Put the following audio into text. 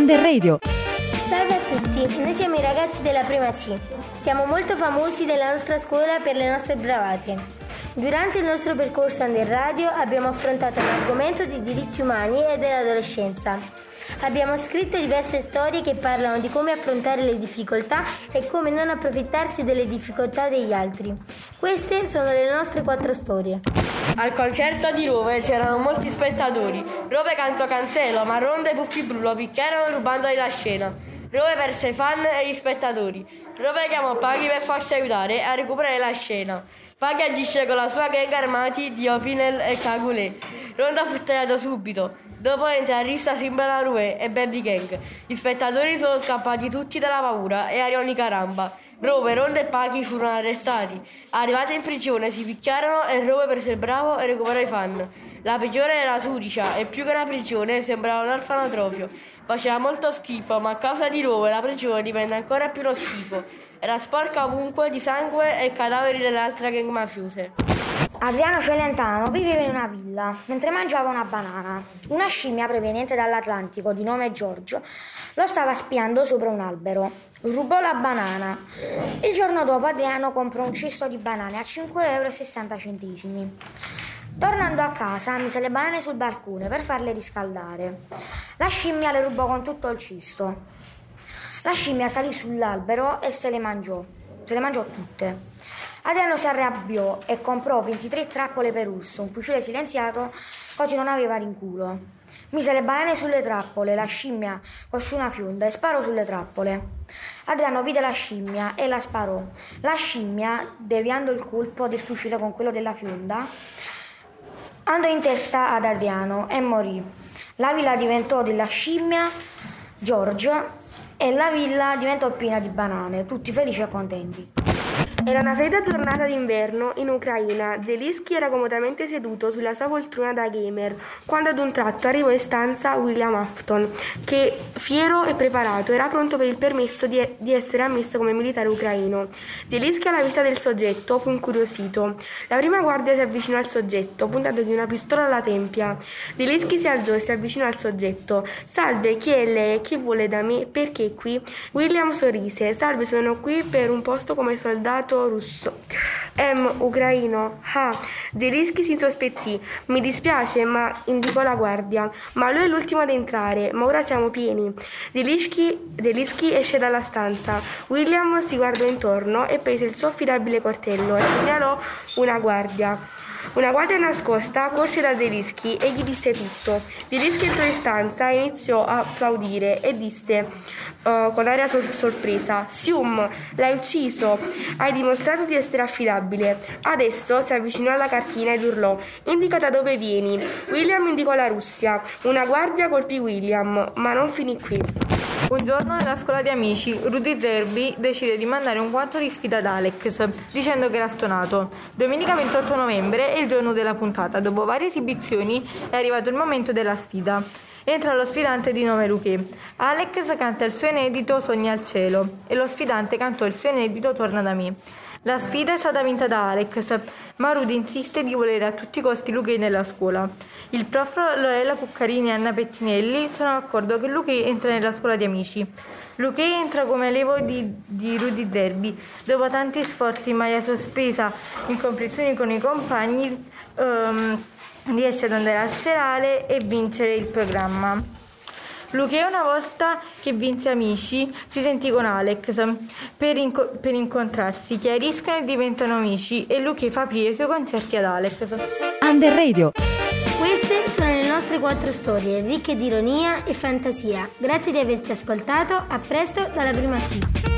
Under Radio. Salve a tutti, noi siamo i ragazzi della prima C. Siamo molto famosi nella nostra scuola per le nostre bravate. Durante il nostro percorso Under Radio abbiamo affrontato l'argomento dei diritti umani e dell'adolescenza. Abbiamo scritto diverse storie che parlano di come affrontare le difficoltà e come non approfittarsi delle difficoltà degli altri. Queste sono le nostre quattro storie. Al concerto di Rove c'erano molti spettatori. Rove cantò Cancelo, ma Ronda e Puffi Blu lo picchiarono rubandogli la scena. Rove perse i fan e gli spettatori. Rove chiamò Paghi per farsi aiutare a recuperare la scena. Paghi agisce con la sua gang armati di Opinel e Cagulé. Ronda fu tagliato subito. Dopo Rissa Simbala Rue e Baby Gang. Gli spettatori sono scappati tutti dalla paura e Arioni Caramba. Rove, Ronda e Pachi furono arrestati. Arrivati in prigione si picchiarono e Rove prese il bravo e recuperò i fan. La prigione era sudicia e più che una prigione sembrava un orfanotrofio. Faceva molto schifo, ma a causa di Rove la prigione divenne ancora più uno schifo. Era sporca ovunque di sangue e cadaveri delle altre gang mafiose. Adriano Celentano viveva in una villa mentre mangiava una banana. Una scimmia proveniente dall'Atlantico di nome Giorgio lo stava spiando sopra un albero. Rubò la banana. Il giorno dopo Adriano comprò un cesto di banane a 5,60 euro. Tornando a casa mise le banane sul balcone per farle riscaldare. La scimmia le rubò con tutto il cesto. La scimmia salì sull'albero e se le mangiò. Se le mangiò tutte. Adriano si arrabbiò e comprò 23 trappole per urso, un fucile silenziato, così non aveva rinculo. Mise le banane sulle trappole, la scimmia su una fionda e sparò sulle trappole. Adriano vide la scimmia e la sparò. La scimmia, deviando il colpo del fucile con quello della fionda, andò in testa ad Adriano e morì. La villa diventò della scimmia, Giorgio, e la villa diventò piena di banane, tutti felici e contenti. Era una fredda giornata d'inverno in Ucraina. Zelensky era comodamente seduto sulla sua poltrona da gamer, quando ad un tratto arrivò in stanza William Afton, che, fiero e preparato, era pronto per il permesso di, di essere ammesso come militare ucraino. Zelensky, alla vista del soggetto, fu incuriosito. La prima guardia si avvicinò al soggetto, puntandogli una pistola alla tempia. Zelensky si alzò e si avvicinò al soggetto. Salve, chi è lei? Chi vuole da me? Perché qui? William sorrise. Salve, sono qui per un posto come soldato soldato russo. M. Ucraino. Ah, Zelensky si insospettì. Mi dispiace, ma indicò la guardia. Ma lui è l'ultimo ad entrare, ma ora siamo pieni. Zelensky esce dalla stanza. William si guardò intorno e prese il suo affidabile coltello e segnalò una guardia. Una guardia nascosta corse da Zelensky e gli disse tutto. Zelensky entrò in stanza e iniziò a applaudire e disse uh, con aria sor- sorpresa: Sium, l'hai ucciso! Hai dimostrato di essere affidabile. Adesso si avvicinò alla cartina ed urlò: Indica da dove vieni. William indicò la Russia. Una guardia colpì William, ma non finì qui. Un giorno nella scuola di amici, Rudy Zerbi decide di mandare un quanto di sfida ad Alex, dicendo che era stonato. Domenica 28 novembre è il giorno della puntata. Dopo varie esibizioni è arrivato il momento della sfida. Entra lo sfidante di nome Luque. Alex canta il suo inedito Sogna al cielo e lo sfidante cantò il suo inedito Torna da me. La sfida è stata vinta da Alex, ma Rudy insiste di volere a tutti i costi Luque nella scuola. Il prof Lorella Cuccarini e Anna Pettinelli sono d'accordo che Luque entra nella scuola di amici. Luque entra come allievo di, di Rudy Zerbi. Dopo tanti sforzi maglia sospesa, in comprensione con i compagni, um, riesce ad andare al serale e vincere il programma. Luque una volta che vinse Amici si sentì con Alex per, inco- per incontrarsi, chiariscono e diventano amici e Luque fa aprire i suoi concerti ad Alex. Under Radio. Queste sono le nostre quattro storie, ricche di ironia e fantasia. Grazie di averci ascoltato, a presto dalla prima C.